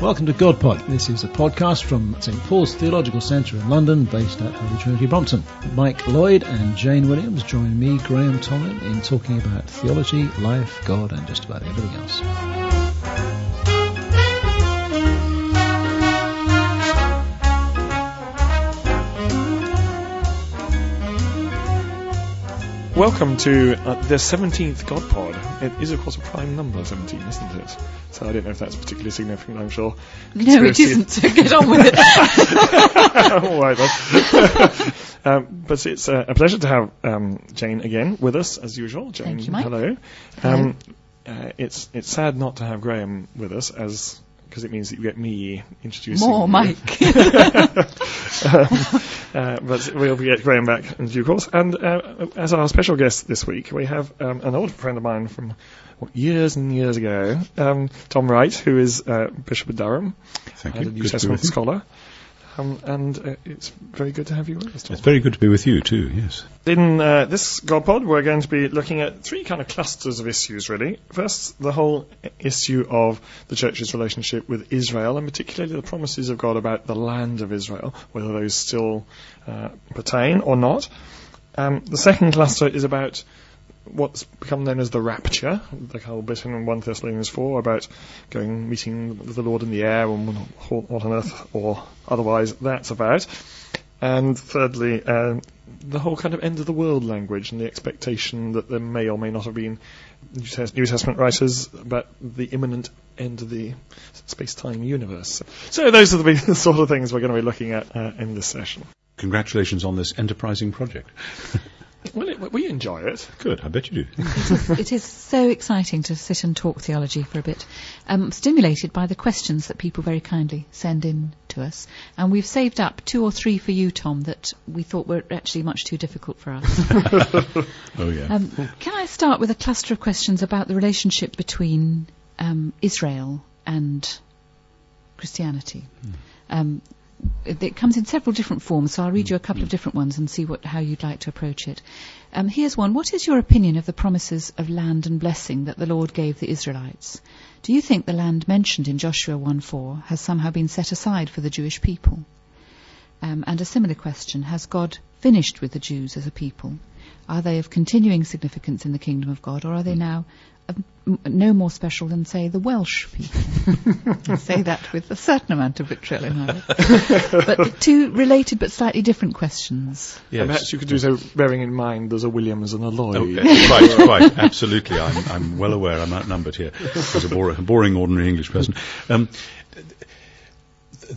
Welcome to GodPod. This is a podcast from St Paul's Theological Centre in London, based at Holy Trinity Brompton. Mike Lloyd and Jane Williams join me, Graham Tomlin, in talking about theology, life, God, and just about everything else. Welcome to uh, the 17th God Pod. It is, of course, a prime number, 17, isn't it? So I don't know if that's particularly significant, I'm sure. No, it isn't, so get on with it. All right then. um, but it's uh, a pleasure to have um, Jane again with us, as usual. Jane, Thank you, Mike. hello. Hello. Um, uh, it's it's sad not to have Graham with us, as because it means that you get me introducing More you. Mike. Uh, but we'll get Graham back in due course. And uh, as our special guest this week, we have um, an old friend of mine from what, years and years ago, um, Tom Wright, who is uh, Bishop of Durham Thank and you. a New Good Testament with you. scholar. Um, and uh, it's very good to have you with us, Tom. It's very good to be with you too. Yes. In uh, this GodPod, we're going to be looking at three kind of clusters of issues, really. First, the whole issue of the church's relationship with Israel, and particularly the promises of God about the land of Israel, whether those still uh, pertain or not. Um, the second cluster is about what's become known as the rapture, the whole bit in 1 Thessalonians 4 about going, meeting the Lord in the air and what on earth or otherwise that's about. And thirdly, um, the whole kind of end of the world language and the expectation that there may or may not have been New, Testament writers about the imminent end of the space-time universe. So those are the sort of things we're going to be looking at uh, in this session. Congratulations on this enterprising project. Well, it, we enjoy it. Good. I bet you do. it is so exciting to sit and talk theology for a bit. Um, stimulated by the questions that people very kindly send in to us. And we've saved up two or three for you, Tom, that we thought were actually much too difficult for us. Oh yeah. Um, can I start with a cluster of questions about the relationship between um, Israel and Christianity? Um, it, comes in several different forms, so I'll read you a couple of different ones and see what, how you'd like to approach it. Um, here's one. What is your opinion of the promises of land and blessing that the Lord gave the Israelites? Do you think the land mentioned in Joshua 1:4 has somehow been set aside for the Jewish people? Um, and a similar question: Has God finished with the Jews as a people? Are they of continuing significance in the kingdom of God, or are they now of m- no more special than, say, the Welsh people? I say that with a certain amount of vitriol in my voice. But two related but slightly different questions. yes. And perhaps you could do so bearing in mind there's a Williams and a Lloyd. Oh, yeah, quite, quite, absolutely. I'm, I'm well aware I'm outnumbered here as a, bor- a boring, ordinary English person. Um, th-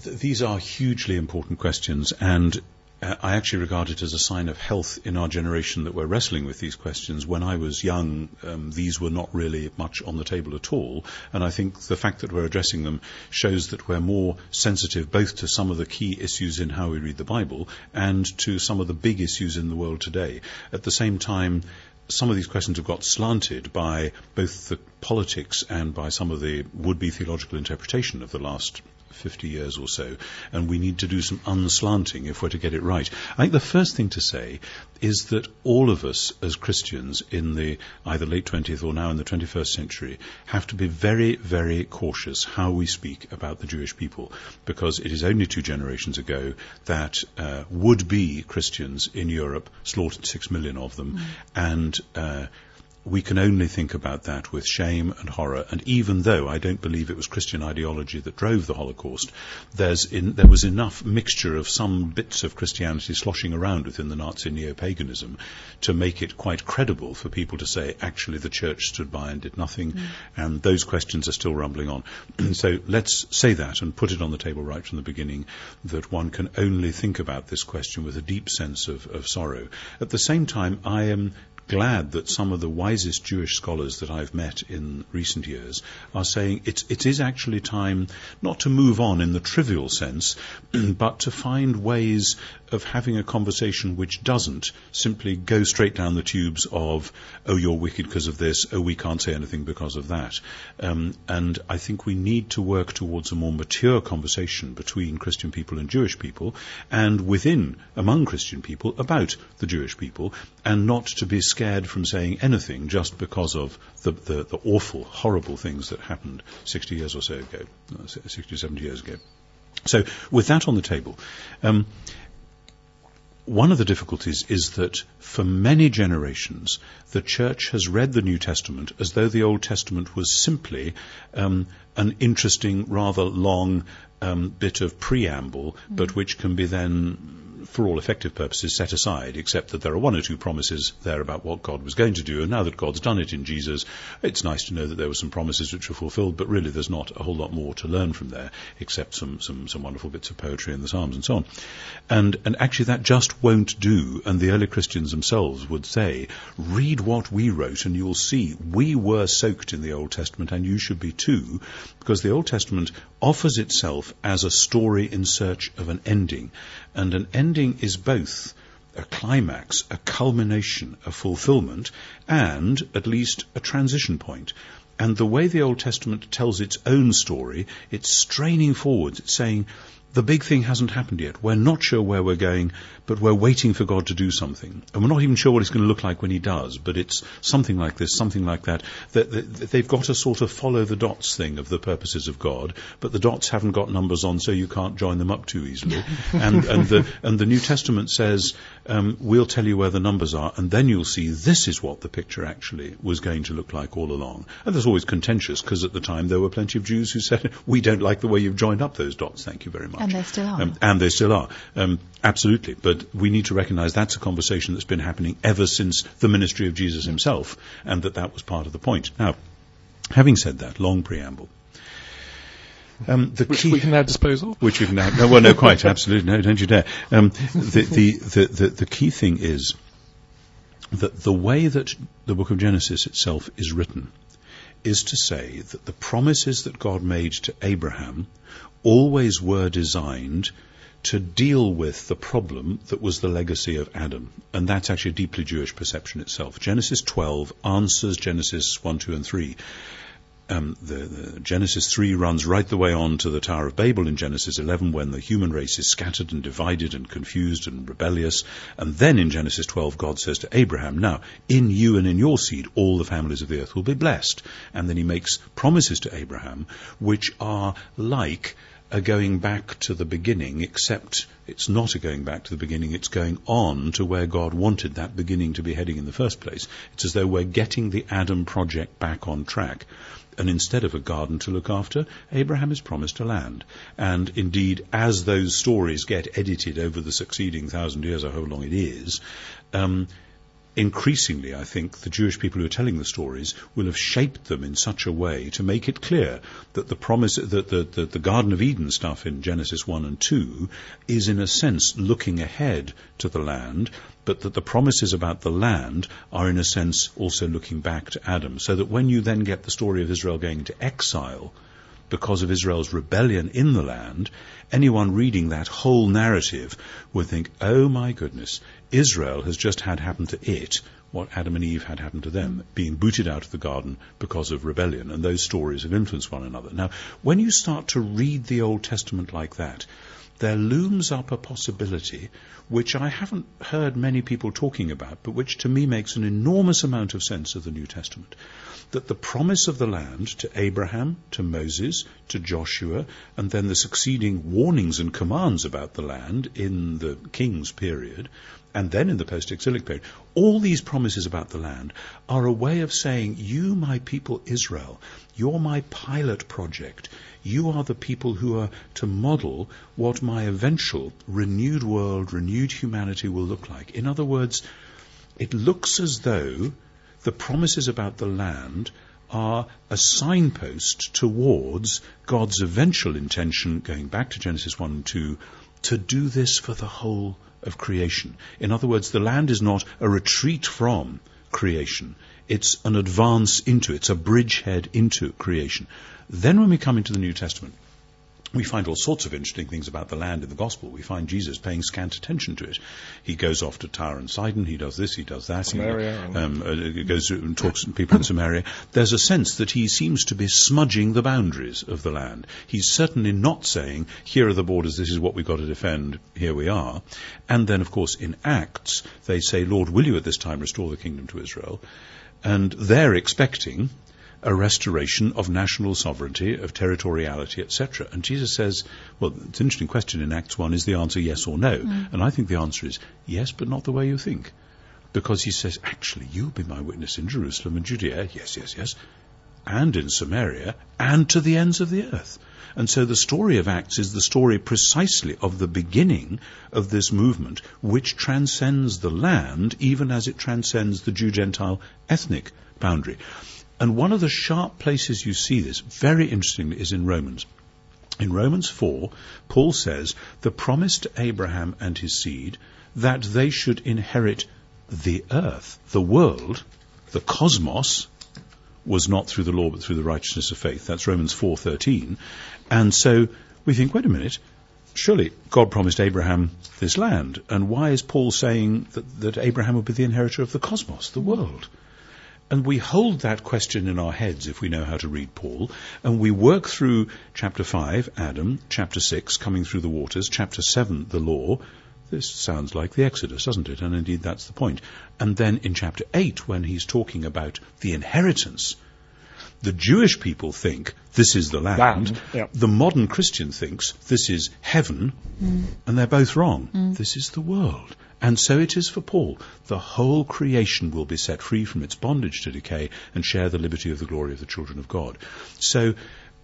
th- these are hugely important questions, and uh, I actually regard it as a sign of health in our generation that we're wrestling with these questions. When I was young, um, these were not really much on the table at all, and I think the fact that we're addressing them shows that we're more sensitive both to some of the key issues in how we read the Bible and to some of the big issues in the world today. At the same time, some of these questions have got slanted by both the politics and by some of the would-be theological interpretation of the last 50 years or so, and we need to do some unslanting if we're to get it right. I think the first thing to say is that all of us as Christians in the either late 20th or now in the 21st century have to be very, very cautious how we speak about the Jewish people, because it is only two generations ago that uh, would-be Christians in Europe slaughtered six million of them, and uh, we can only think about that with shame and horror. And even though I don't believe it was Christian ideology that drove the Holocaust, there's in, there was enough mixture of some bits of Christianity sloshing around within the Nazi neo-paganism to make it quite credible for people to say, actually, the church stood by and did nothing. Mm. And those questions are still rumbling on. so let's say that and put it on the table right from the beginning that one can only think about this question with a deep sense of, of sorrow. At the same time, I am glad that some of the wisest Jewish scholars that I've met in recent years are saying it's, it is actually time not to move on in the trivial sense, but to find ways of having a conversation which doesn't simply go straight down the tubes of, oh, you're wicked because of this, oh, we can't say anything because of that. Um, and I think we need to work towards a more mature conversation between Christian people and Jewish people, and within, among Christian people, about the Jewish people, and not to be scared from saying anything just because of the, the, the awful, horrible things that happened 60 years or so ago, uh, 60, 70 years ago. So, with that on the table, um, one of the difficulties is that for many generations, the church has read the New Testament as though the Old Testament was simply um, an interesting, rather long um, bit of preamble, mm. but which can be then for all effective purposes, set aside, except that there are one or two promises there about what God was going to do. And now that God's done it in Jesus, it's nice to know that there were some promises which were fulfilled, but really there's not a whole lot more to learn from there, except some, some, some wonderful bits of poetry in the Psalms and so on. And, and actually that just won't do. And the early Christians themselves would say, read what we wrote and you'll see we were soaked in the Old Testament and you should be too, because the Old Testament offers itself as a story in search of an ending. And an ending is both a climax, a culmination, a fulfillment, and at least a transition point. And the way the Old Testament tells its own story, it's straining forwards. It's saying, the big thing hasn't happened yet. We're not sure where we're going, but we're waiting for God to do something. And we're not even sure what it's going to look like when He does, but it's something like this, something like that. they've got a sort of follow the dots thing of the purposes of God, but the dots haven't got numbers on, so you can't join them up too easily. and, and, the, and the New Testament says, um, we'll tell you where the numbers are, and then you'll see this is what the picture actually was going to look like all along. And that's always contentious, because at the time there were plenty of Jews who said, we don't like the way you've joined up those dots, thank you very much. And they still are. Um, and they still are. Um, absolutely. But we need to recognize that's a conversation that's been happening ever since the ministry of Jesus himself, and that that was part of the point. Now, having said that, long preamble. Um, the which key, we can now dispose of. Which we can now, no, well, no, quite, absolutely, no, don't you dare. Um, the, the, the, the, the key thing is that the way that the book of Genesis itself is written is to say that the promises that God made to Abraham always were designed to deal with the problem that was the legacy of Adam. And that's actually a deeply Jewish perception itself. Genesis 12 answers Genesis 1, 2, and 3 um, the, the Genesis 3 runs right the way on to the Tower of Babel in Genesis 11 when the human race is scattered and divided and confused and rebellious. And then in Genesis 12, God says to Abraham, now, in you and in your seed, all the families of the earth will be blessed. And then he makes promises to Abraham, which are like a going back to the beginning, except it's not a going back to the beginning, it's going on to where God wanted that beginning to be heading in the first place. It's as though we're getting the Adam project back on track. And instead of a garden to look after, Abraham is promised a land. And indeed, as those stories get edited over the succeeding thousand years, or how long it is, um, increasingly, I think, the Jewish people who are telling the stories will have shaped them in such a way to make it clear that the promise, that the, the, the, Garden of Eden stuff in Genesis 1 and 2 is in a sense looking ahead to the land, but that the promises about the land are in a sense also looking back to Adam. So that when you then get the story of Israel going into exile, because of Israel's rebellion in the land, anyone reading that whole narrative would think, oh my goodness, Israel has just had happen to it what Adam and Eve had happen to them, being booted out of the garden because of rebellion, and those stories have influenced one another. Now, when you start to read the Old Testament like that, there looms up a possibility which I haven't heard many people talking about, but which to me makes an enormous amount of sense of the New Testament that the promise of the land to Abraham, to Moses, to Joshua, and then the succeeding warnings and commands about the land in the king's period, and then in the post-exilic period, all these promises about the land are a way of saying, you, my people Israel, you're my pilot project. You are the people who are to model what my eventual renewed world, renewed humanity will look like. In other words, it looks as though the promises about the land are a signpost towards God's eventual intention, going back to Genesis 1 and 2, to do this for the whole of creation. In other words, the land is not a retreat from creation. It's an advance into, it's a bridgehead into creation. Then when we come into the New Testament, we find all sorts of interesting things about the land in the gospel. We find Jesus paying scant attention to it. He goes off to Tyre and Sidon. He does this. He does that. Samaria. He um, uh, goes and talks to people in Samaria. There's a sense that he seems to be smudging the boundaries of the land. He's certainly not saying, "Here are the borders. This is what we've got to defend. Here we are." And then, of course, in Acts, they say, "Lord, will you at this time restore the kingdom to Israel?" And they're expecting a restoration of national sovereignty, of territoriality, etc. And Jesus says, well, it's an interesting question in Acts 1, is the answer yes or no? Mm. And I think the answer is yes, but not the way you think. Because he says, actually, you'll be my witness in Jerusalem and Judea, yes, yes, yes, and in Samaria, and to the ends of the earth. And so the story of Acts is the story precisely of the beginning of this movement, which transcends the land, even as it transcends the Jew Gentile ethnic boundary. And one of the sharp places you see this, very interestingly, is in Romans. In Romans 4, Paul says, the promise to Abraham and his seed that they should inherit the earth, the world, the cosmos, was not through the law but through the righteousness of faith. That's Romans 4:13. And so we think, wait a minute, surely God promised Abraham this land, and why is Paul saying that, that Abraham would be the inheritor of the cosmos, the world? And we hold that question in our heads if we know how to read Paul, and we work through chapter 5, Adam, chapter 6, coming through the waters, chapter 7, the law. This sounds like the Exodus, doesn't it? And indeed that's the point. And then in chapter 8, when he's talking about the inheritance, the Jewish people think this is the land. Land, yeah. The modern Christian thinks this is heaven, mm. and they're both wrong. Mm. This is the world. And so it is for Paul. The whole creation will be set free from its bondage to decay and share the liberty of the glory of the children of God. So,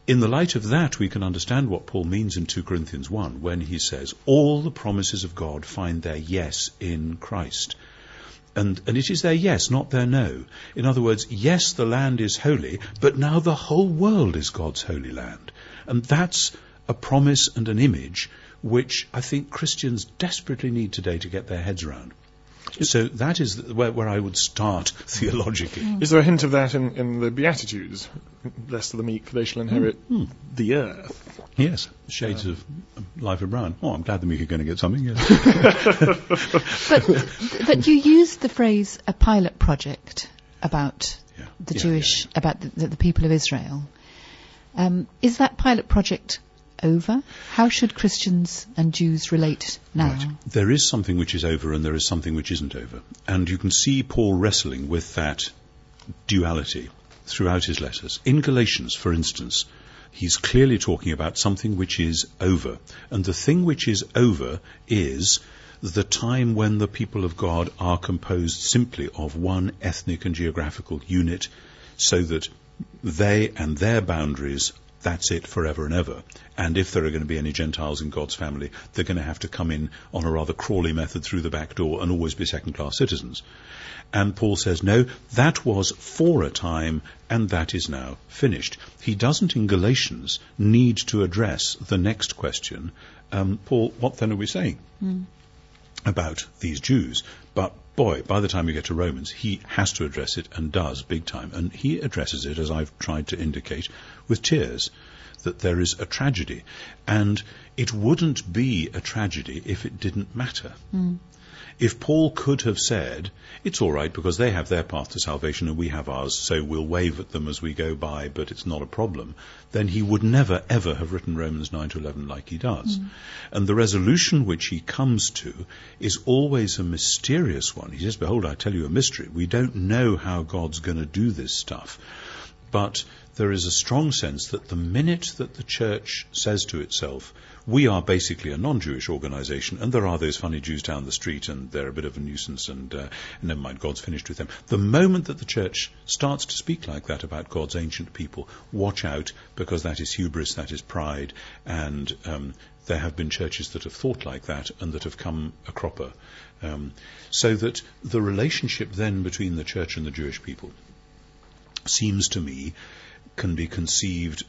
in the light of that, we can understand what Paul means in 2 Corinthians 1 when he says, All the promises of God find their yes in Christ. And, and it is their yes, not their no. In other words, yes, the land is holy, but now the whole world is God's holy land. And that's a promise and an image which I think Christians desperately need today to get their heads around. So that is where, where I would start theologically. Hmm. Is there a hint of that in, in the Beatitudes? Blessed are the meek, for they shall inherit hmm. Hmm. the earth. Yes, shades uh. of Life of Brian. Oh, I'm glad the meek are going to get something. Yes. But, but you used the phrase a pilot project about Yeah. the Yeah, Jewish, about the, the, the people of Israel. Um, is that pilot project over? How should Christians and Jews relate now? Right. There is something which is over and there is something which isn't over. And you can see Paul wrestling with that duality throughout his letters. In Galatians, for instance, he's clearly talking about something which is over. And the thing which is over is the time when the people of God are composed simply of one ethnic and geographical unit so that they and their boundaries that's it forever and ever. And if there are going to be any Gentiles in God's family, they're going to have to come in on a rather crawly method through the back door and always be second class citizens. And Paul says, no, that was for a time and that is now finished. He doesn't in Galatians need to address the next question. Um, Paul, what then are we saying? about these Jews. But boy, by the time you get to Romans, he has to address it and does big time. And he addresses it, as I've tried to indicate, with tears. That there is a tragedy. And it wouldn't be a tragedy if it didn't matter. Hmm. If Paul could have said, it's all right because they have their path to salvation and we have ours, so we'll wave at them as we go by, but it's not a problem, then he would never ever have written Romans 9 to 11 like he does. Mm-hmm. And the resolution which he comes to is always a mysterious one. He says, behold, I tell you a mystery. We don't know how God's going to do this stuff. But there is a strong sense that the minute that the church says to itself, we are basically a non-Jewish organization, and there are those funny Jews down the street, and they're a bit of a nuisance, and uh, never mind, God's finished with them. The moment that the church starts to speak like that about God's ancient people, watch out, because that is hubris, that is pride, and um, there have been churches that have thought like that and that have come a cropper. Um, so that the relationship then between the church and the Jewish people seems to me can be conceived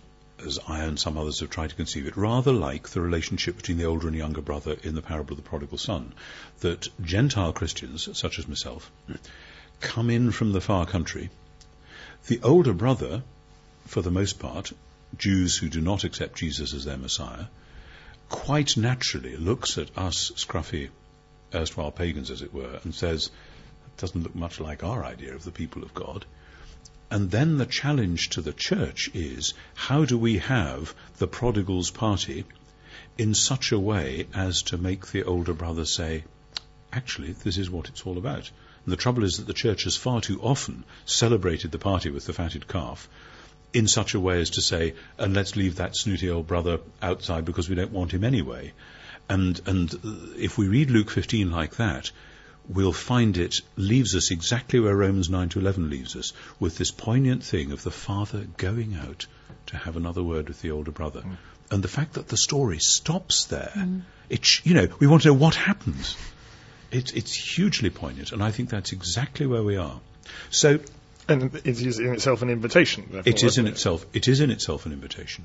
as I and some others have tried to conceive it, rather like the relationship between the older and younger brother in the parable of the prodigal son. That Gentile Christians, such as myself, come in from the far country. The older brother, for the most part, Jews who do not accept Jesus as their Messiah, quite naturally looks at us scruffy erstwhile pagans, as it were, and says, doesn't look much like our idea of the people of God. And then the challenge to the church is, how do we have the prodigal's party in such a way as to make the older brother say, actually, this is what it's all about. And the trouble is that the church has far too often celebrated the party with the fatted calf in such a way as to say, and let's leave that snooty old brother outside because we don't want him anyway. And, and if we read Luke 15 like that, we'll find it leaves us exactly where Romans 9 to 11 leaves us, with this poignant thing of the father going out to have another word with the older brother. Mm. And the fact that the story stops there, mm. it, you know, we want to know what happens. It, it's hugely poignant, and I think that's exactly where we are. So and it is in itself an invitation. It is in it? itself. It is in itself an invitation.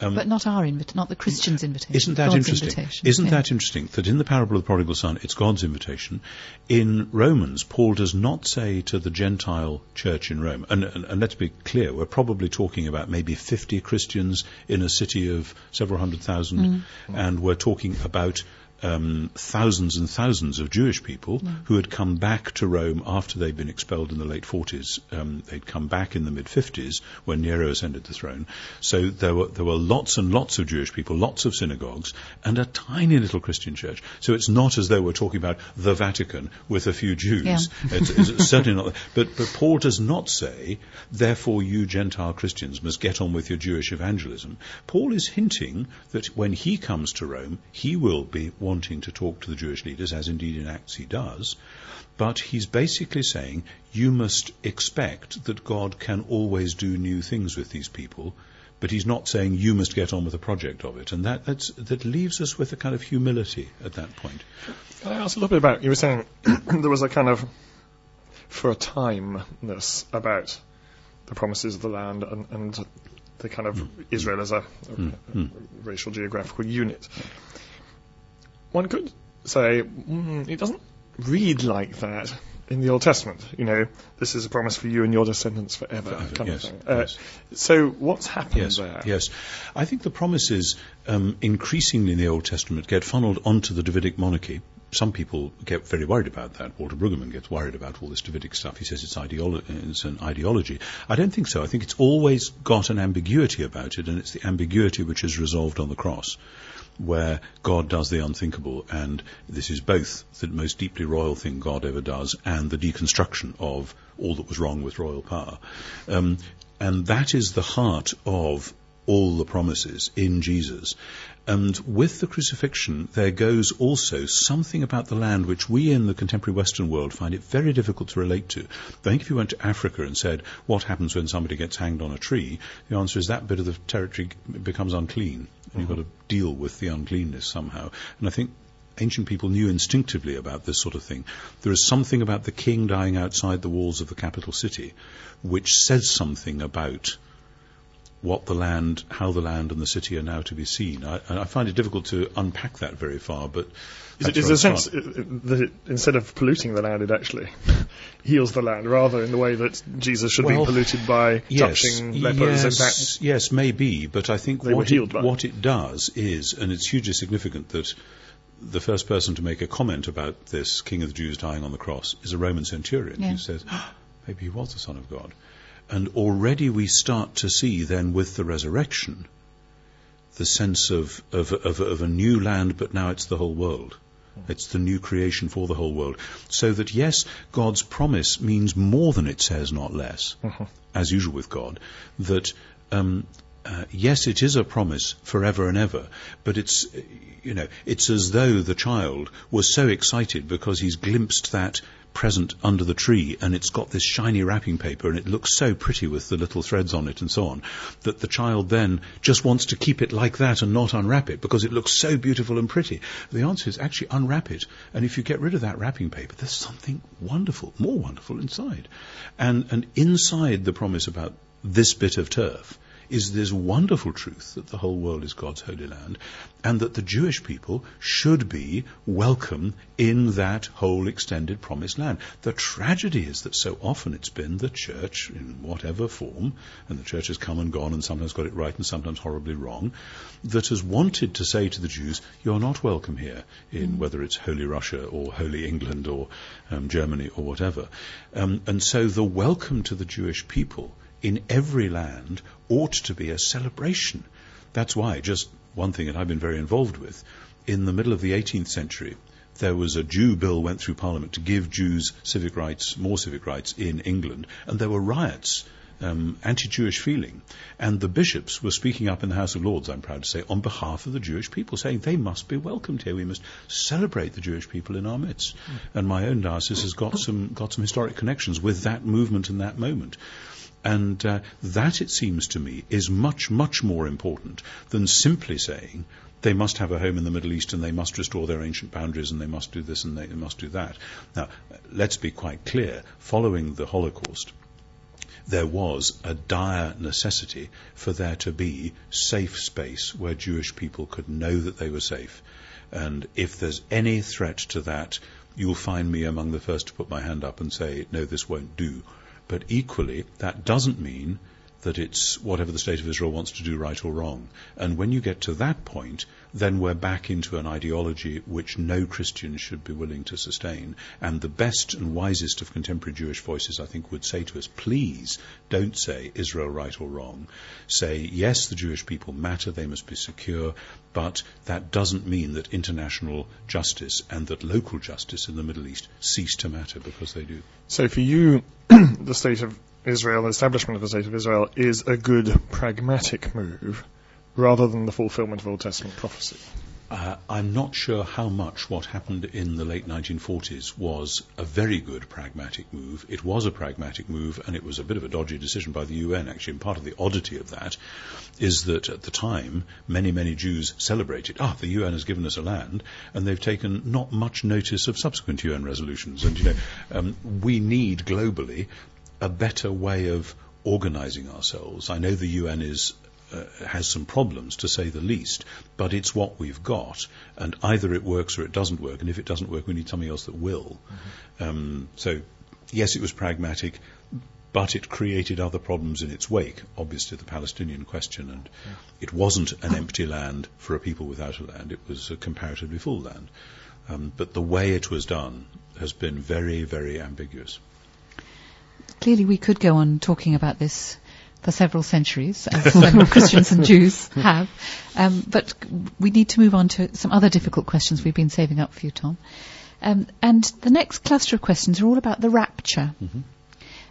Um, but not our invitation, not the Christian's invitation. Isn't that God's interesting? Invitation. Isn't yeah. that interesting that in the parable of the prodigal son, it's God's invitation. In Romans, Paul does not say to the Gentile church in Rome, and, and, and let's be clear, we're probably talking about maybe 50 Christians in a city of several hundred thousand, mm. and we're talking about um, thousands and thousands of Jewish people yeah. who had come back to Rome after they'd been expelled in the late 40s. Um, they'd come back in the mid 50s when Nero ascended the throne. So there were there were lots and lots of Jewish people, lots of synagogues, and a tiny little Christian church. So it's not as though we're talking about the Vatican with a few Jews. Yeah. It's, it's certainly not. But but Paul does not say, therefore you Gentile Christians must get on with your Jewish evangelism. Paul is hinting that when he comes to Rome, he will be one wanting to talk to the Jewish leaders, as indeed in Acts he does, but he's basically saying you must expect that God can always do new things with these people, but he's not saying you must get on with the project of it. And that, that leaves us with a kind of humility at that point. Can I ask a little bit about, you were saying there was a kind of, for a timeness about the promises of the land and, and the kind of mm. Israel as a, a, mm. mm. racial geographical unit one could say mm, it doesn't read like that in the Old Testament. You know, this is a promise for you and your descendants forever, forever yes. Uh. So what's happened yes, there? Yes, I think the promises um, increasingly in the Old Testament get funneled onto the Davidic monarchy. Some people get very worried about that. Walter Brueggemann gets worried about all this Davidic stuff. He says it's, ideolo- it's an ideology. I don't think so. I think it's always got an ambiguity about it, and it's the ambiguity which is resolved on the cross where God does the unthinkable, and this is both the most deeply royal thing God ever does and the deconstruction of all that was wrong with royal power. Um, and that is the heart of all the promises in Jesus. And with the crucifixion, there goes also something about the land which we in the contemporary Western world find it very difficult to relate to. I think if you went to Africa and said, what happens when somebody gets hanged on a tree, the answer is that bit of the territory becomes unclean. And you've got to deal with the uncleanness somehow. And I think ancient people knew instinctively about this sort of thing. There is something about the king dying outside the walls of the capital city which says something about what the land, how the land and the city are now to be seen. I, I find it difficult to unpack that very far, but is it is a sense that it, instead of polluting the land, it actually heals the land, rather in the way that Jesus should well, be polluted by yes, touching lepers. Yes, yes, maybe, but I think what it, what it does is, and it's hugely significant that the first person to make a comment about this King of the Jews dying on the cross is a Roman centurion yeah. who says, oh, maybe he was the Son of God. And already we start to see then with the resurrection the sense of, of, of, of a new land, but now it's the whole world. It's the new creation for the whole world. So that yes, God's promise means more than it says, not less, uh-huh. as usual with God. That um, uh, yes, it is a promise forever and ever, but it's you know it's as though the child was so excited because he's glimpsed that present under the tree and it's got this shiny wrapping paper and it looks so pretty with the little threads on it and so on that the child then just wants to keep it like that and not unwrap it because it looks so beautiful and pretty. The answer is actually unwrap it and if you get rid of that wrapping paper there's something wonderful, more wonderful inside. And, and inside the promise about this bit of turf is this wonderful truth that the whole world is God's holy land and that the Jewish people should be welcome in that whole extended promised land. The tragedy is that so often it's been the church, in whatever form, and the church has come and gone and sometimes got it right and sometimes horribly wrong, that has wanted to say to the Jews, you're not welcome here in whether it's Holy Russia or Holy England or um, Germany or whatever. Um, and so the welcome to the Jewish people in every land ought to be a celebration. That's why, just one thing that I've been very involved with, in the middle of the 18th century, there was a Jew bill went through Parliament to give Jews civic rights, more civic rights in England, and there were riots, um, anti-Jewish feeling, and the bishops were speaking up in the House of Lords, I'm proud to say, on behalf of the Jewish people, saying they must be welcomed here. We must celebrate the Jewish people in our midst. And my own diocese has got some got some historic connections with that movement and that moment. And uh, that, it seems to me, is much, much more important than simply saying they must have a home in the Middle East and they must restore their ancient boundaries and they must do this and they must do that. Now, let's be quite clear. Following the Holocaust, there was a dire necessity for there to be safe space where Jewish people could know that they were safe. And if there's any threat to that, you'll find me among the first to put my hand up and say, no, this won't do. But equally, that doesn't mean that it's whatever the state of Israel wants to do right or wrong. And when you get to that point, then we're back into an ideology which no Christian should be willing to sustain. And the best and wisest of contemporary Jewish voices, I think, would say to us, please don't say Israel right or wrong. Say, yes, the Jewish people matter, they must be secure, but that doesn't mean that international justice and that local justice in the Middle East cease to matter because they do. So for you, the state of Israel, the establishment of the state of Israel, is a good pragmatic move rather than the fulfillment of Old Testament prophecy. Uh, I'm not sure how much what happened in the late 1940s was a very good pragmatic move. It was a pragmatic move, and it was a bit of a dodgy decision by the UN, actually. And part of the oddity of that is that at the time, many, many Jews celebrated, ah, the UN has given us a land, and they've taken not much notice of subsequent UN resolutions. And, you know, um, we need globally a better way of organizing ourselves. I know the UN is uh, has some problems, to say the least, but it's what we've got, and either it works or it doesn't work, and if it doesn't work, we need something else that will. Mm-hmm. Um, so, yes, it was pragmatic, but it created other problems in its wake, obviously the Palestinian question, and yeah. it wasn't an empty land for a people without a land, it was a comparatively full land. Um, but the way it was done has been very, very ambiguous clearly we could go on talking about this for several centuries, as several Christians and Jews have. Um, but we need to move on to some other difficult questions we've been saving up for you, Tom. Um, and the next cluster of questions are all about the rapture. Mm-hmm.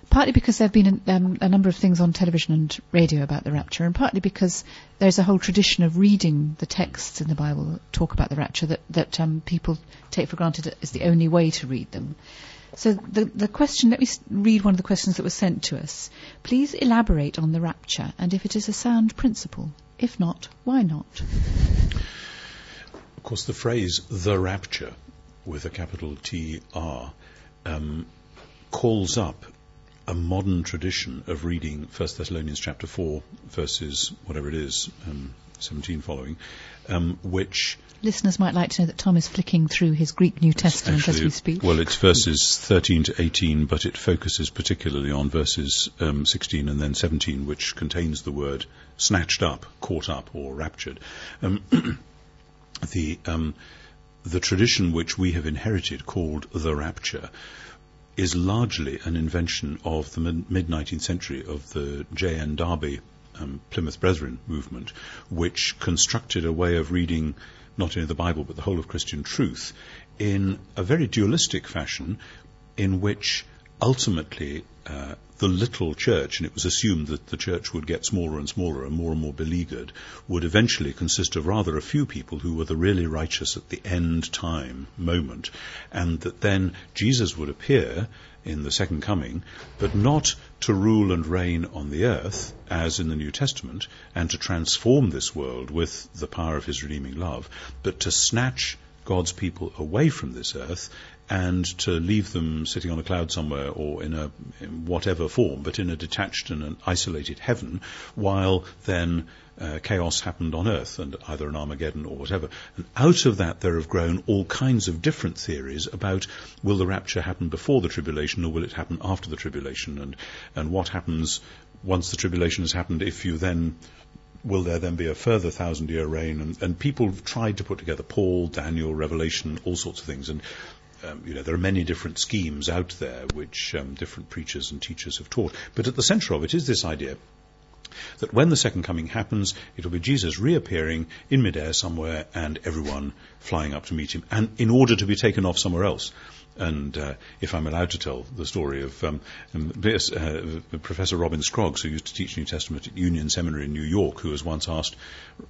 Partly because there have been a, um, a, number of things on television and radio about the rapture, and partly because there's a whole tradition of reading the texts in the Bible that talk about the rapture that, that um, people take for granted is the only way to read them. So the, the question, let me read one of the questions that was sent to us. Please elaborate on the rapture and if it is a sound principle. If not, why not? Of course, the phrase the rapture with a capital T R um, calls up a modern tradition of reading 1 Thessalonians chapter 4, verses, whatever it is, um, 17 following, um, which listeners might like to know that Tom is flicking through his Greek New Testament actually, as we speak. Well, it's verses 13 to 18, but it focuses particularly on verses um, 16 and then 17, which contains the word snatched up, caught up, or raptured. Um, the um, the tradition which we have inherited, called the rapture, is largely an invention of the mid 19th century of the J.N. Darby um, Plymouth Brethren movement, which constructed a way of reading not only the Bible but the whole of Christian truth in a very dualistic fashion in which ultimately uh, the little church, and it was assumed that the church would get smaller and smaller and more and more beleaguered, would eventually consist of rather a few people who were the really righteous at the end time moment, and that then Jesus would appear in the second coming, but not to rule and reign on the earth, as in the New Testament, and to transform this world with the power of his redeeming love, but to snatch God's people away from this earth and to leave them sitting on a cloud somewhere or in a in whatever form, but in a detached and an isolated heaven, while then uh, chaos happened on earth and either an Armageddon or whatever. And out of that there have grown all kinds of different theories about will the rapture happen before the tribulation or will it happen after the tribulation and, and what happens once the tribulation has happened if you then will there then be a further thousand year reign? And, and people have tried to put together Paul, Daniel, Revelation, all sorts of things. And um, you know, there are many different schemes out there which um, different preachers and teachers have taught. But at the centre of it is this idea that when the second coming happens, it'll be Jesus reappearing in midair somewhere and everyone flying up to meet him, and in order to be taken off somewhere else. And uh, if I'm allowed to tell the story of um, um, uh, Professor Robin Scroggs, who used to teach New Testament at Union Seminary in New York, who was once asked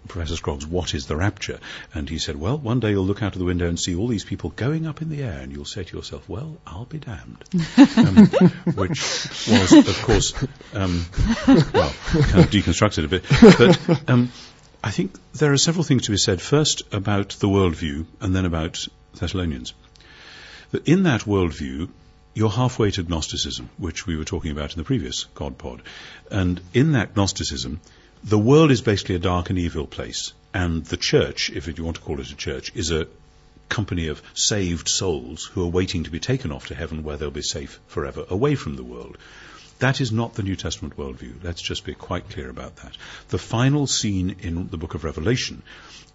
Professor Scroggs, "What is the rapture?" And he said, "Well, one day you'll look out of the window and see all these people going up in the air, and you'll say to yourself, "Well, I'll be damned," um, which was, of course, um, well, kind of deconstructed a bit, but. Um, I think there are several things to be said. First, about the worldview, and then about Thessalonians that in that worldview, you're halfway to Gnosticism, which we were talking about in the previous God pod. And in that Gnosticism, the world is basically a dark and evil place. And the church, if you want to call it a church, is a company of saved souls who are waiting to be taken off to heaven where they'll be safe forever, away from the world. That is not the New Testament worldview. Let's just be quite clear about that. The final scene in the book of Revelation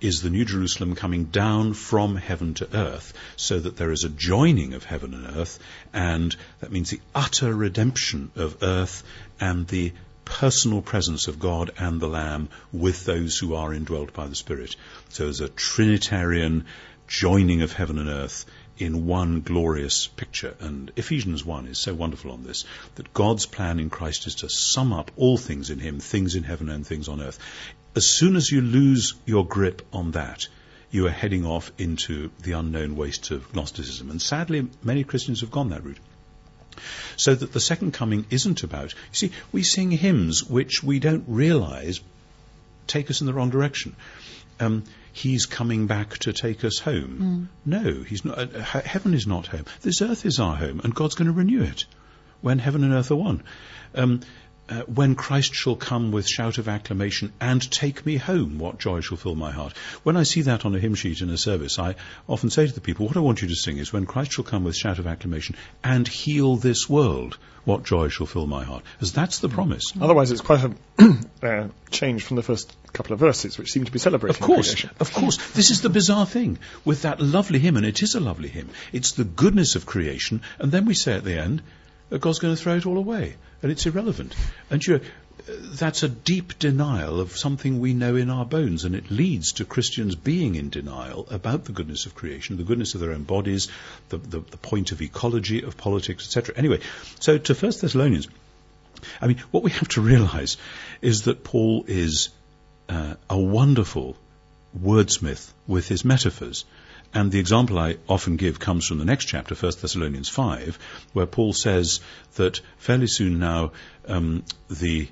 is the New Jerusalem coming down from heaven to earth, so that there is a joining of heaven and earth, and that means the utter redemption of earth and the personal presence of God and the Lamb with those who are indwelt by the Spirit. So there's a Trinitarian joining of heaven and earth in one glorious picture. And Ephesians 1 is so wonderful on this, that God's plan in Christ is to sum up all things in Him, things in heaven and things on earth. As soon as you lose your grip on that, you are heading off into the unknown wastes of Gnosticism. And sadly, many Christians have gone that route. So that the second coming isn't about, you see, we sing hymns which we don't realize take us in the wrong direction. Um, he's coming back to take us home. Mm. No, he's not. Uh, heaven is not home. This earth is our home, and God's going to renew it when heaven and earth are one. Um, uh, when Christ shall come with shout of acclamation and take me home, what joy shall fill my heart. When I see that on a hymn sheet in a service, I often say to the people, what I want you to sing is, when Christ shall come with shout of acclamation and heal this world, what joy shall fill my heart. As that's the promise. Otherwise, it's quite a uh, change from the first couple of verses, which seem to be celebrating Of course, creation. of course. This is the bizarre thing with that lovely hymn, and it is a lovely hymn. It's the goodness of creation, and then we say at the end, God's going to throw it all away, and it's irrelevant. And you know, that's a deep denial of something we know in our bones, and it leads to Christians being in denial about the goodness of creation, the goodness of their own bodies, the, the, the point of ecology, of politics, etc. Anyway, so to 1 Thessalonians, I mean, what we have to realize is that Paul is uh, a wonderful wordsmith with his metaphors. And the example I often give comes from the next chapter, 1 Thessalonians 5, where Paul says that fairly soon now um, the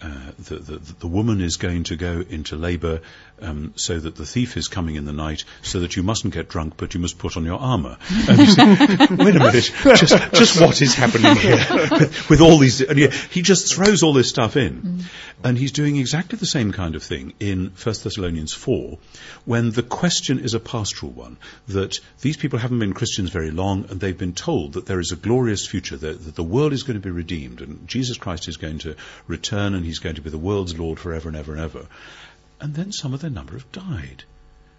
uh, the, the, the, woman is going to go into labour um, so that the thief is coming in the night so that you mustn't get drunk but you must put on your armour. And you say, wait a minute, just, just what is happening here with, with all these, and he just throws all this stuff in. Mm. And he's doing exactly the same kind of thing in 1 Thessalonians 4 when the question is a pastoral one, that these people haven't been Christians very long and they've been told that there is a glorious future, that, that the world is going to be redeemed and Jesus Christ is going to return and he's going to be the world's Lord forever and ever and ever. And then some of their number have died.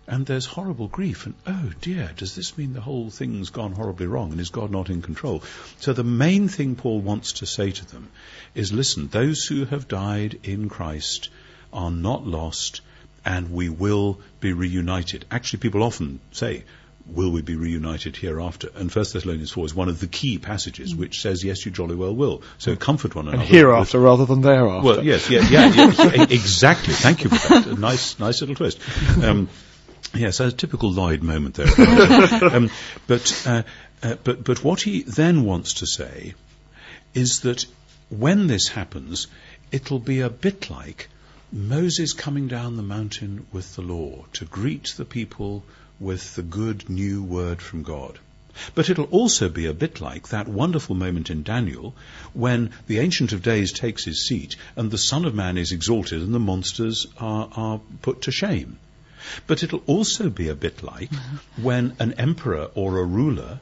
And there's horrible grief, and oh dear, does this mean the whole thing's gone horribly wrong, and is God not in control? So the main thing Paul wants to say to them is listen, those who have died in Christ are not lost, and we will be reunited. Actually, people often say, will we be reunited hereafter? And 1 Thessalonians 4 is one of the key passages which says, yes, you jolly well will. So comfort one another. And hereafter rather than thereafter. Well, yes, yeah, yeah, yeah exactly. Thank you for that. A nice, nice little twist. Um, yes, a typical Lloyd moment there. um, but, uh, uh, but, but what he then wants to say is that when this happens, it'll be a bit like Moses coming down the mountain with the law to greet the people with the good new word from God. But it'll also be a bit like that wonderful moment in Daniel when the Ancient of Days takes his seat and the Son of Man is exalted and the monsters are, are put to shame. But it'll also be a bit like when an emperor or a ruler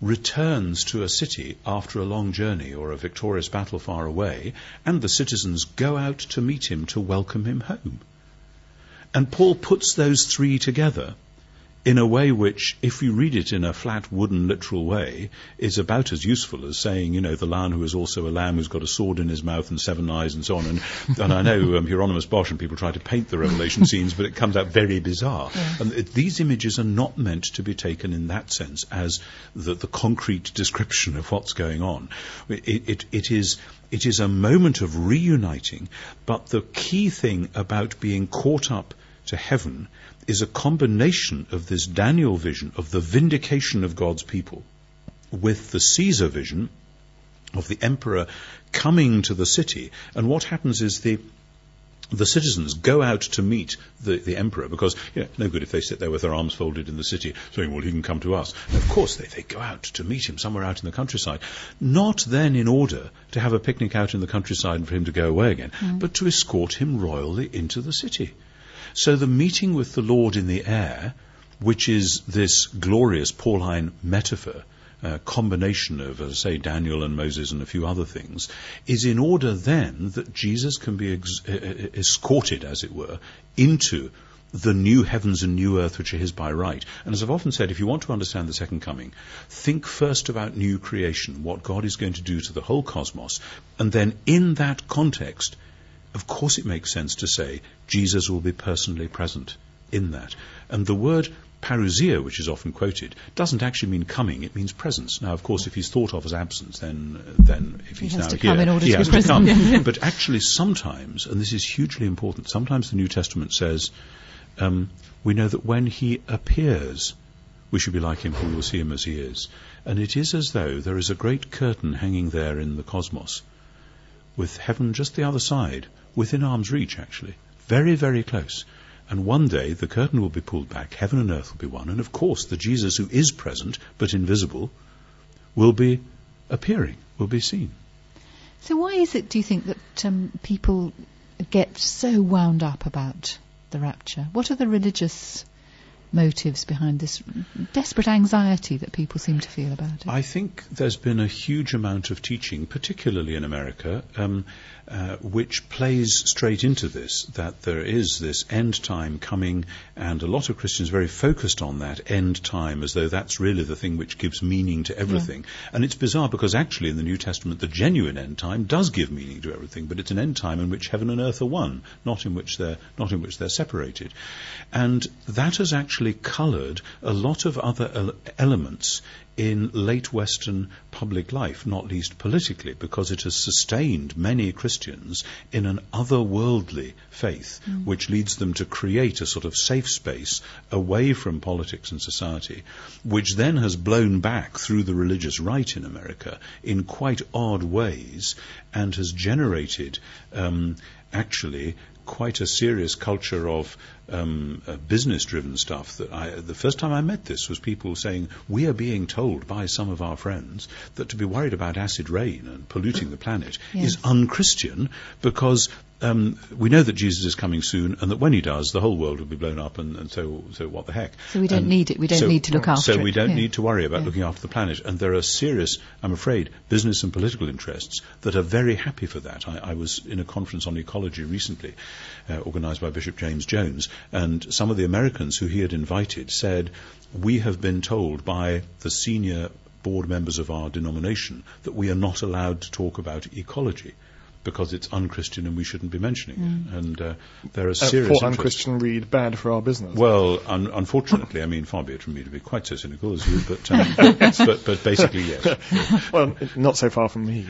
returns to a city after a long journey or a victorious battle far away, and the citizens go out to meet him to welcome him home. And Paul puts those three together in a way which, if you read it in a flat, wooden, literal way, is about as useful as saying, you know, the lion who is also a lamb who's got a sword in his mouth and seven eyes and so on. And, and I know um, Hieronymus Bosch and people try to paint the Revelation scenes, but it comes out very bizarre. Yeah. And it, these images are not meant to be taken in that sense as the, the concrete description of what's going on. It, it, it is it is a moment of reuniting, but the key thing about being caught up to heaven is a combination of this Daniel vision of the vindication of God's people with the Caesar vision of the emperor coming to the city. And what happens is the the citizens go out to meet the, the emperor because you know, no good if they sit there with their arms folded in the city saying, well, he can come to us. And of course, they, they go out to meet him somewhere out in the countryside. Not then in order to have a picnic out in the countryside and for him to go away again, mm. but to escort him royally into the city. So the meeting with the Lord in the air, which is this glorious Pauline metaphor, uh, combination of, as I say, Daniel and Moses and a few other things, is in order then that Jesus can be ex- escorted, as it were, into the new heavens and new earth which are his by right. And as I've often said, if you want to understand the second coming, think first about new creation, what God is going to do to the whole cosmos, and then in that context, of course it makes sense to say Jesus will be personally present in that. And the word parousia, which is often quoted, doesn't actually mean coming, it means presence. Now, of course, if he's thought of as absence, then, then if he's now here, he has to come. but actually, sometimes, and this is hugely important, sometimes the New Testament says, um, we know that when he appears, we should be like him, for we will see him as he is. And it is as though there is a great curtain hanging there in the cosmos, with heaven just the other side, within arm's reach, actually. Very, very close. And one day the curtain will be pulled back, heaven and earth will be one, and of course the Jesus who is present but invisible will be appearing, will be seen. So why is it, do you think, that um, people get so wound up about the rapture? What are the religious motives behind this desperate anxiety that people seem to feel about it? I think there's been a huge amount of teaching, particularly in America, um, uh, which plays straight into this, that there is this end time coming, and a lot of Christians are very focused on that end time as though that's really the thing which gives meaning to everything. Yeah. And it's bizarre because actually in the New Testament the genuine end time does give meaning to everything, but it's an end time in which heaven and earth are one, not in which they're, not in which they're separated. And that has actually coloured a lot of other elements in late Western public life, not least politically, because it has sustained many Christians in an otherworldly faith, mm. which leads them to create a sort of safe space away from politics and society, which then has blown back through the religious right in America in quite odd ways and has generated um, actually quite a serious culture of um, uh, business-driven stuff. That I, the first time I met this was people saying we are being told by some of our friends that to be worried about acid rain and polluting the planet yes. is unchristian because um, we know that Jesus is coming soon, and that when he does, the whole world will be blown up, and, and so, so what the heck? So we don't and need it. We don't so, need to look after so it. So we don't yeah. need to worry about yeah. looking after the planet. And there are serious, I'm afraid, business and political interests that are very happy for that. I, I was in a conference on ecology recently, uh, organised by Bishop James Jones, and some of the Americans who he had invited said, "We have been told by the senior board members of our denomination that we are not allowed to talk about ecology." because it's unchristian and we shouldn't be mentioning mm. it. And uh, there are serious. Uh, for unchristian read bad for our business. Well, un- unfortunately, I mean, far be it from me to be quite so cynical as you, but um, but, but, basically, yes. well, not so far from me.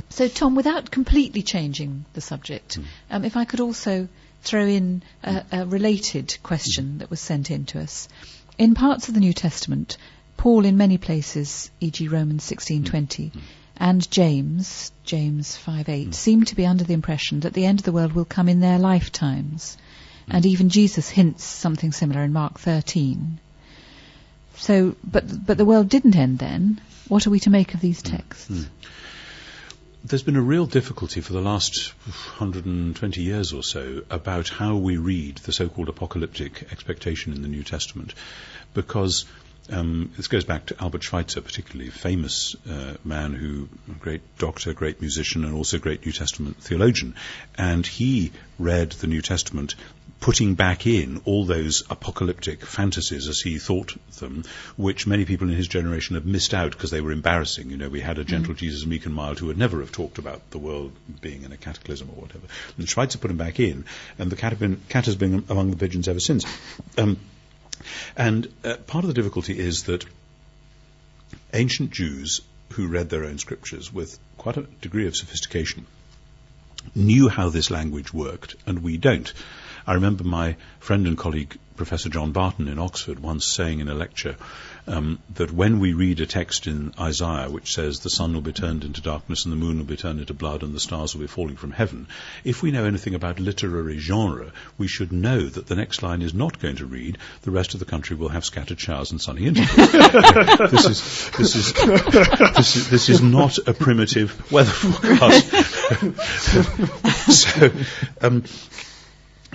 so, Tom, without completely changing the subject, mm. um, if I could also throw in a, a related question mm. that was sent in to us. In parts of the New Testament, Paul, in many places, e.g., Romans 16:20 and James, James 5:8, mm. seem to be under the impression that the end of the world will come in their lifetimes. Mm. And even Jesus hints something similar in Mark 13. So, but but the world didn't end then. What are we to make of these texts? There's been a real difficulty for the last 120 years or so about how we read the so-called apocalyptic expectation in the New Testament, because um, this goes back to Albert Schweitzer, particularly famous uh, man who, great doctor, great musician, and also great New Testament theologian. And he read the New Testament putting back in all those apocalyptic fantasies as he thought them, which many people in his generation have missed out because they were embarrassing. You know, we had a gentle mm. Jesus, meek and mild, who would never have talked about the world being in a cataclysm or whatever. And Schweitzer put him back in, and the cat, been, cat has been among the pigeons ever since. Um, and uh, part of the difficulty is that ancient Jews who read their own scriptures with quite a degree of sophistication knew how this language worked, and we don't. I remember my friend and colleague Professor John Barton in Oxford once saying in a lecture um, that when we read a text in Isaiah which says the sun will be turned into darkness and the moon will be turned into blood and the stars will be falling from heaven, if we know anything about literary genre, we should know that the next line is not going to read the rest of the country will have scattered showers and sunny intervals. this is this is this is this is not a primitive weather forecast. so. Um,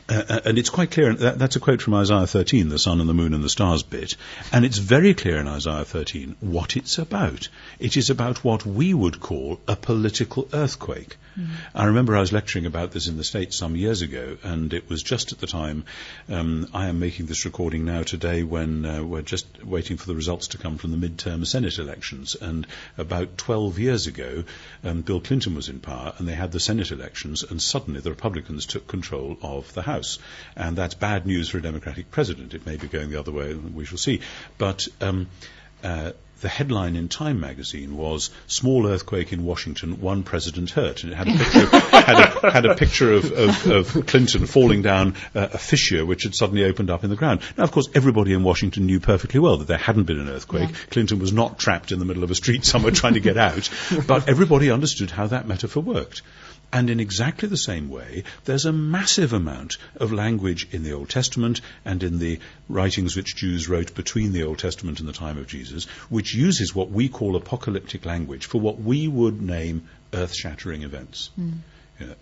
uh, uh, and it's quite clear, that, that's a quote from Isaiah 13, the sun and the moon and the stars bit, and it's very clear in Isaiah 13 what it's about. It is about what we would call a political earthquake. Mm. I remember I was lecturing about this in the States some years ago, and it was just at the time um, I am making this recording now today when uh, we're just waiting for the results to come from the midterm Senate elections. And about 12 years ago, um, Bill Clinton was in power, and they had the Senate elections, and suddenly the Republicans took control of the House. And that's bad news for a Democratic president. It may be going the other way, we shall see. But um, uh, the headline in Time magazine was "Small earthquake in Washington, one president hurt," and it had a picture, had, a, had a picture of, of, of, Clinton falling down uh, a fissure which had suddenly opened up in the ground. Now, of course, everybody in Washington knew perfectly well that there hadn't been an earthquake. Yeah. Clinton was not trapped in the middle of a street somewhere trying to get out, but everybody understood how that metaphor worked. And in exactly the same way, there's a massive amount of language in the Old Testament and in the writings which Jews wrote between the Old Testament and the time of Jesus, which uses what we call apocalyptic language for what we would name earth shattering events. Mm.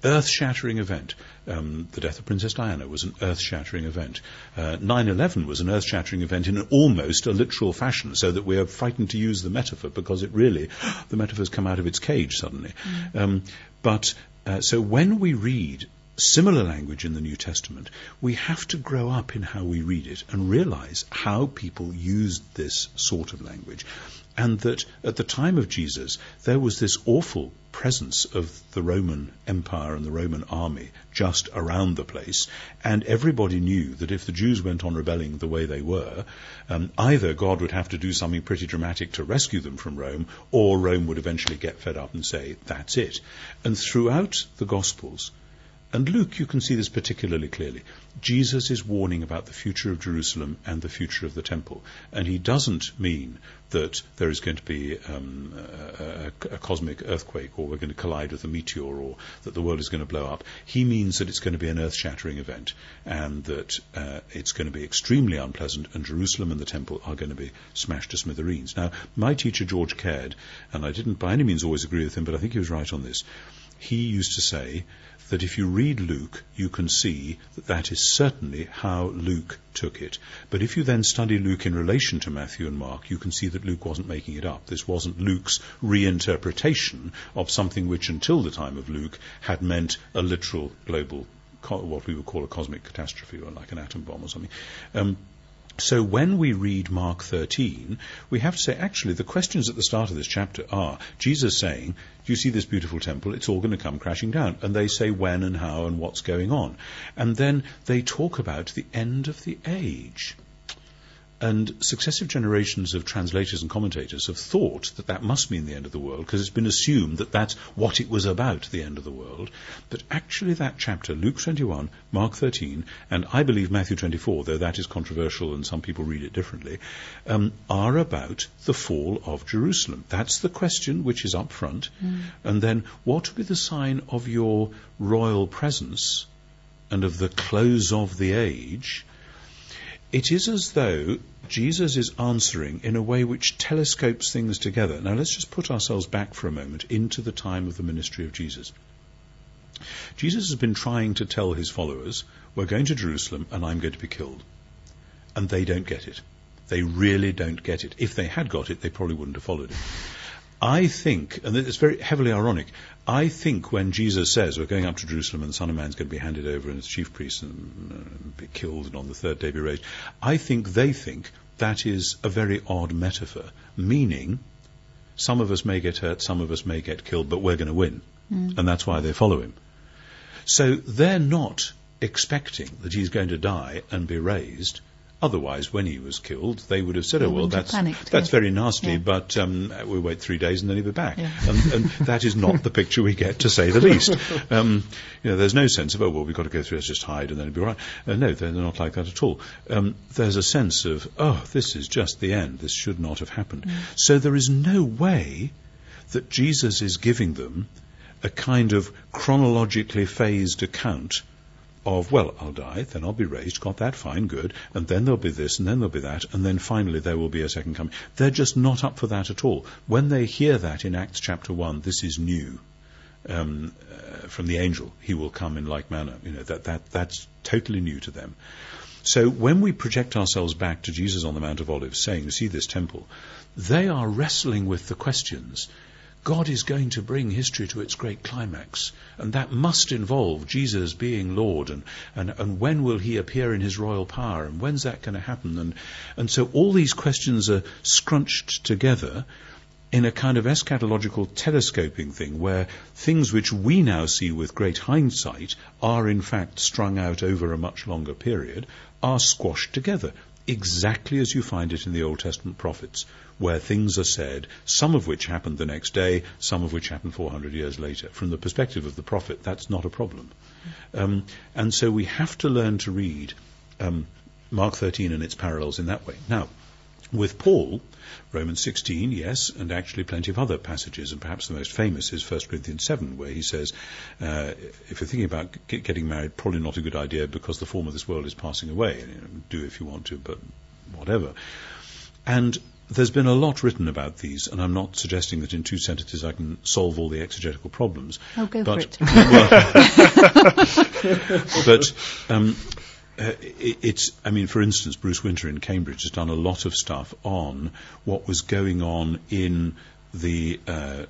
Earth shattering event. Um, the death of Princess Diana was an earth shattering event. Uh, 9 11 was an earth shattering event in almost a literal fashion, so that we are frightened to use the metaphor because it really, the metaphor's come out of its cage suddenly. Mm. Um, but uh, so when we read similar language in the New Testament, we have to grow up in how we read it and realize how people used this sort of language. And that at the time of Jesus, there was this awful presence of the Roman Empire and the Roman army just around the place. And everybody knew that if the Jews went on rebelling the way they were, um, either God would have to do something pretty dramatic to rescue them from Rome, or Rome would eventually get fed up and say, that's it. And throughout the Gospels, and Luke, you can see this particularly clearly. Jesus is warning about the future of Jerusalem and the future of the temple. And he doesn't mean that there is going to be um, a, a, cosmic earthquake or we're going to collide with a meteor or that the world is going to blow up. He means that it's going to be an earth shattering event and that uh, it's going to be extremely unpleasant and Jerusalem and the temple are going to be smashed to smithereens. Now, my teacher, George Caird, and I didn't by any means always agree with him, but I think he was right on this, he used to say, that if you read Luke, you can see that that is certainly how Luke took it. But if you then study Luke in relation to Matthew and Mark, you can see that Luke wasn't making it up. This wasn't Luke's reinterpretation of something which until the time of Luke had meant a literal global, what we would call a cosmic catastrophe or like an atom bomb or something. Um, so when we read Mark 13, we have to say, actually, the questions at the start of this chapter are Jesus saying, Do you see this beautiful temple? It's all going to come crashing down. And they say when and how and what's going on. And then they talk about the end of the age. And successive generations of translators and commentators have thought that that must mean the end of the world because it's been assumed that that's what it was about, the end of the world. But actually, that chapter, Luke 21, Mark 13, and I believe Matthew 24, though that is controversial and some people read it differently, um, are about the fall of Jerusalem. That's the question which is up front. Mm. And then, what will be the sign of your royal presence and of the close of the age? It is as though Jesus is answering in a way which telescopes things together. Now let's just put ourselves back for a moment into the time of the ministry of Jesus. Jesus has been trying to tell his followers, we're going to Jerusalem and I'm going to be killed. And they don't get it. They really don't get it. If they had got it, they probably wouldn't have followed it. I think, and it's very heavily ironic, I think when Jesus says we're going up to Jerusalem and the Son of Man's going to be handed over and its chief priests and uh, be killed and on the third day be raised, I think they think that is a very odd metaphor, meaning some of us may get hurt, some of us may get killed, but we're going to win. Mm. And that's why they follow him. So they're not expecting that he's going to die and be raised. Otherwise, when he was killed, they would have said, "Oh well, that's panicked, that's very nasty, yeah. but um, we wait three days and then he'll be back." Yeah. And, and that is not the picture we get, to say the least. Um, you know, there's no sense of, "Oh well, we've got to go through. Let's just hide and then it'll be right." Uh, no, they're not like that at all. Um, there's a sense of, "Oh, this is just the end. This should not have happened." Mm. So there is no way that Jesus is giving them a kind of chronologically phased account of, well, I'll die, then I'll be raised, got that, fine, good, and then there'll be this, and then there'll be that, and then finally there will be a second coming. They're just not up for that at all. When they hear that in Acts chapter 1, this is new. Um, uh, from the angel, he will come in like manner. You know that that that's totally new to them. So when we project ourselves back to Jesus on the Mount of Olives, saying, "See this temple," they are wrestling with the questions God is going to bring history to its great climax, and that must involve Jesus being Lord, and, and, and when will he appear in his royal power, and when's that going to happen? And, and so all these questions are scrunched together in a kind of eschatological telescoping thing where things which we now see with great hindsight are in fact strung out over a much longer period are squashed together exactly as you find it in the Old Testament prophets, where things are said, some of which happened the next day, some of which happened 400 years later. From the perspective of the prophet, that's not a problem. Um, and so we have to learn to read um, Mark 13 and its parallels in that way. Now, with Paul, Romans 16, yes, and actually plenty of other passages, and perhaps the most famous is 1 Corinthians 7, where he says, uh, if you're thinking about get, getting married, probably not a good idea because the form of this world is passing away. You know, do if you want to, but whatever. And there's been a lot written about these, and I'm not suggesting that in two sentences I can solve all the exegetical problems. Oh, go but, for it. Well, but um, uh, it's, I mean, for instance, Bruce Winter in Cambridge has done a lot of stuff on what was going on in the uh,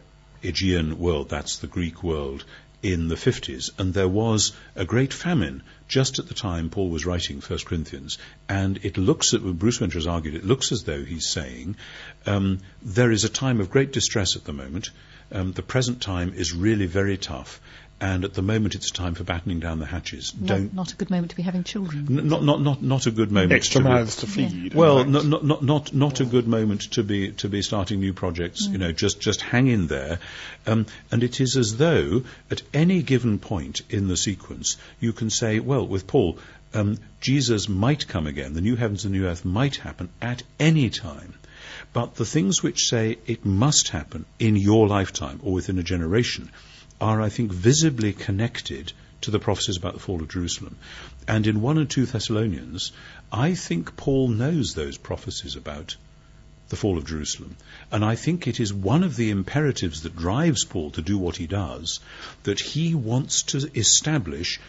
Aegean world, that's the Greek world, in the 50s. And there was a great famine just at the time Paul was writing 1 Corinthians. And it looks at, Bruce Winter has argued, it looks as though he's saying um, there is a time of great distress at the moment. Um, the present time is really very tough and at the moment it's time for battening down the hatches. Not, Don't not a good moment to be having children. N- not not not not a good moment. Extra to mouths to feed. Yeah. Well, not not not not a good moment to be to be starting new projects. Mm. You know, just just hang in there, um, and it is as though at any given point in the sequence you can say, well, with Paul. Um, Jesus might come again. The new heavens and new earth might happen at any time. But the things which say it must happen in your lifetime or within a generation are, I think, visibly connected to the prophecies about the fall of Jerusalem. And in 1 and 2 Thessalonians, I think Paul knows those prophecies about the fall of Jerusalem. And I think it is one of the imperatives that drives Paul to do what he does, that he wants to establish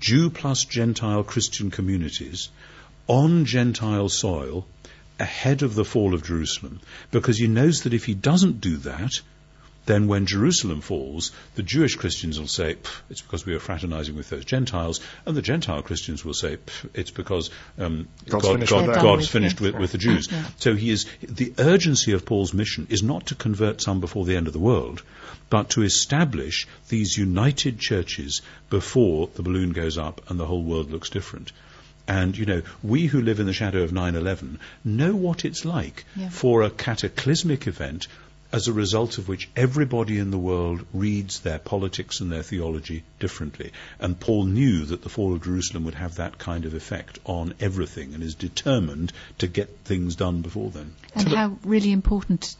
Jew plus Gentile Christian communities on Gentile soil ahead of the fall of Jerusalem, because he knows that if he doesn't do that, then when Jerusalem falls, the Jewish Christians will say, it's because we are fraternizing with those Gentiles, and the Gentile Christians will say, it's because um, God's God, finished, God, God's finished with, with, the Jews. Yeah. So he is, the urgency of Paul's mission is not to convert some before the end of the world, but to establish these united churches before the balloon goes up and the whole world looks different. And, you know, we who live in the shadow of 9-11 know what it's like yeah. for a cataclysmic event as a result of which everybody in the world reads their politics and their theology differently. And Paul knew that the fall of Jerusalem would have that kind of effect on everything and is determined to get things done before then. And how really important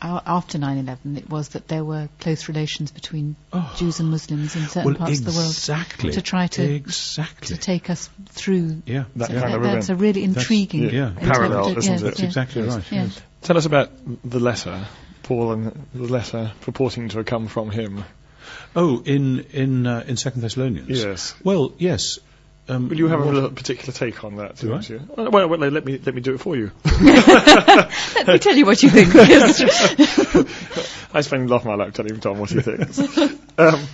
uh, after 9/11, it was that there were close relations between Oh. Jews and Muslims in certain well, parts of the world exactly. to try to exactly. to take us through. yeah, That So kind that- of that's event. a really That's- intriguing yeah. Parallel, isn't it? that's yeah. exactly right. Yeah. Yes. Tell us about the letter, Paul, and the letter purporting to have come from him. Oh, in in uh, in Second Thessalonians. Yes. Well, yes. Um, Will you have what- a particular take on that? Do don't I? you? Well, well, well, let me let me do it for you. Let me tell you what you think. I spend half my life telling Tom what he thinks. um,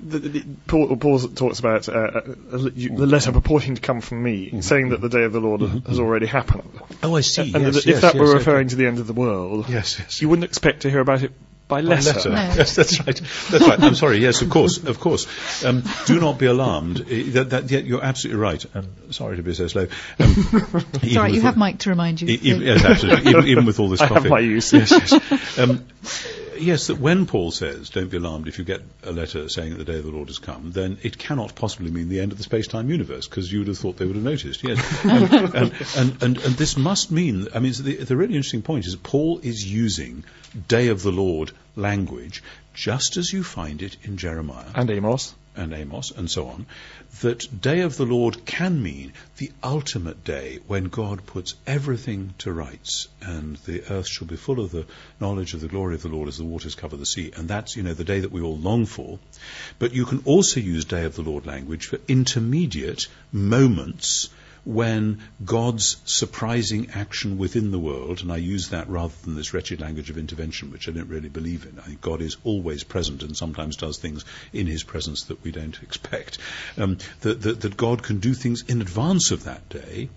the, the, Paul, Paul talks about uh, uh, you- the letter purporting to come from me, saying that the day of the Lord has already happened. Oh, I see. and yes, that yes, if that yes, were okay. referring to the end of the world, Yes, yes. you wouldn't expect to hear about it by letter. letter. No. Yes, that's right. That's right. I'm sorry. Yes, of course, of course. Um, do not be alarmed. I- That, that, yeah, you're absolutely right. Um, sorry to be so slow. Um, It's all right, you have Mike to remind you. E- even, yes, absolutely. Even, even with all this I have my use. Yes, yes. Um, yes, that when Paul says, "Don't be alarmed if you get a letter saying that the day of the Lord has come," then it cannot possibly mean the end of the space-time universe because you would have thought they would have noticed. Yes, um, and, and, and and this must mean. I mean, the, the really interesting point is Paul is using "day of the Lord" language just as you find it in Jeremiah And Amos. And Amos and so on, that day of the Lord can mean the ultimate day when God puts everything to rights and the earth shall be full of the knowledge of the glory of the Lord as the waters cover the sea. And that's, you know, the day that we all long for. But you can also use day of the Lord language for intermediate moments when God's surprising action within the world, and I use that rather than this wretched language of intervention, which I don't really believe in. I think God is always present and sometimes does things in His presence that we don't expect. Um, that, that, that God can do things in advance of that day,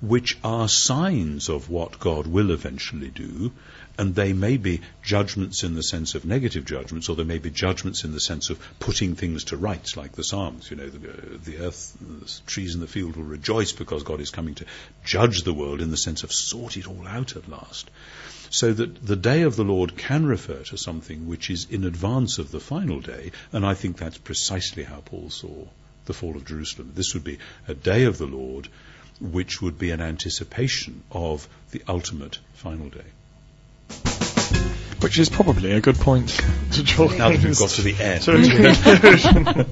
which are signs of what God will eventually do, and they may be judgments in the sense of negative judgments, or they may be judgments in the sense of putting things to rights, like the Psalms. You know, the, uh, the earth, the trees in the field will rejoice because God is coming to judge the world in the sense of sort it all out at last. So that the day of the Lord can refer to something which is in advance of the final day, and I think that's precisely how Paul saw the fall of Jerusalem. This would be a day of the Lord which would be an anticipation of the ultimate final day. Which is probably a good point to draw Now that we've got to the end. to.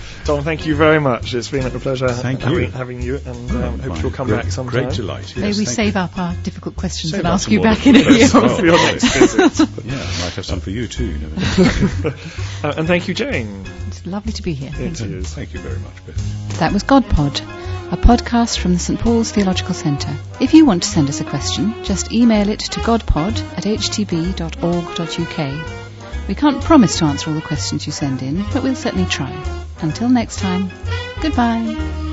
Tom, thank you very much. It's been a pleasure Thank having, you. having you, and um, hope you'll come great, back sometime. Great delight. May we save you. up our difficult questions Save and ask you back in a difficult year. questions. or For your next visit. Yeah, I might have some for you too. You never know. Uh, and thank you, Jane. It's lovely to be here. It is. Thank you very much, Beth. That was God Pod, a podcast from the St Paul's Theological Centre. If you want to send us a question, just email it to godpod at htb.org.uk. We can't promise to answer all the questions you send in, but we'll certainly try. Until next time, goodbye.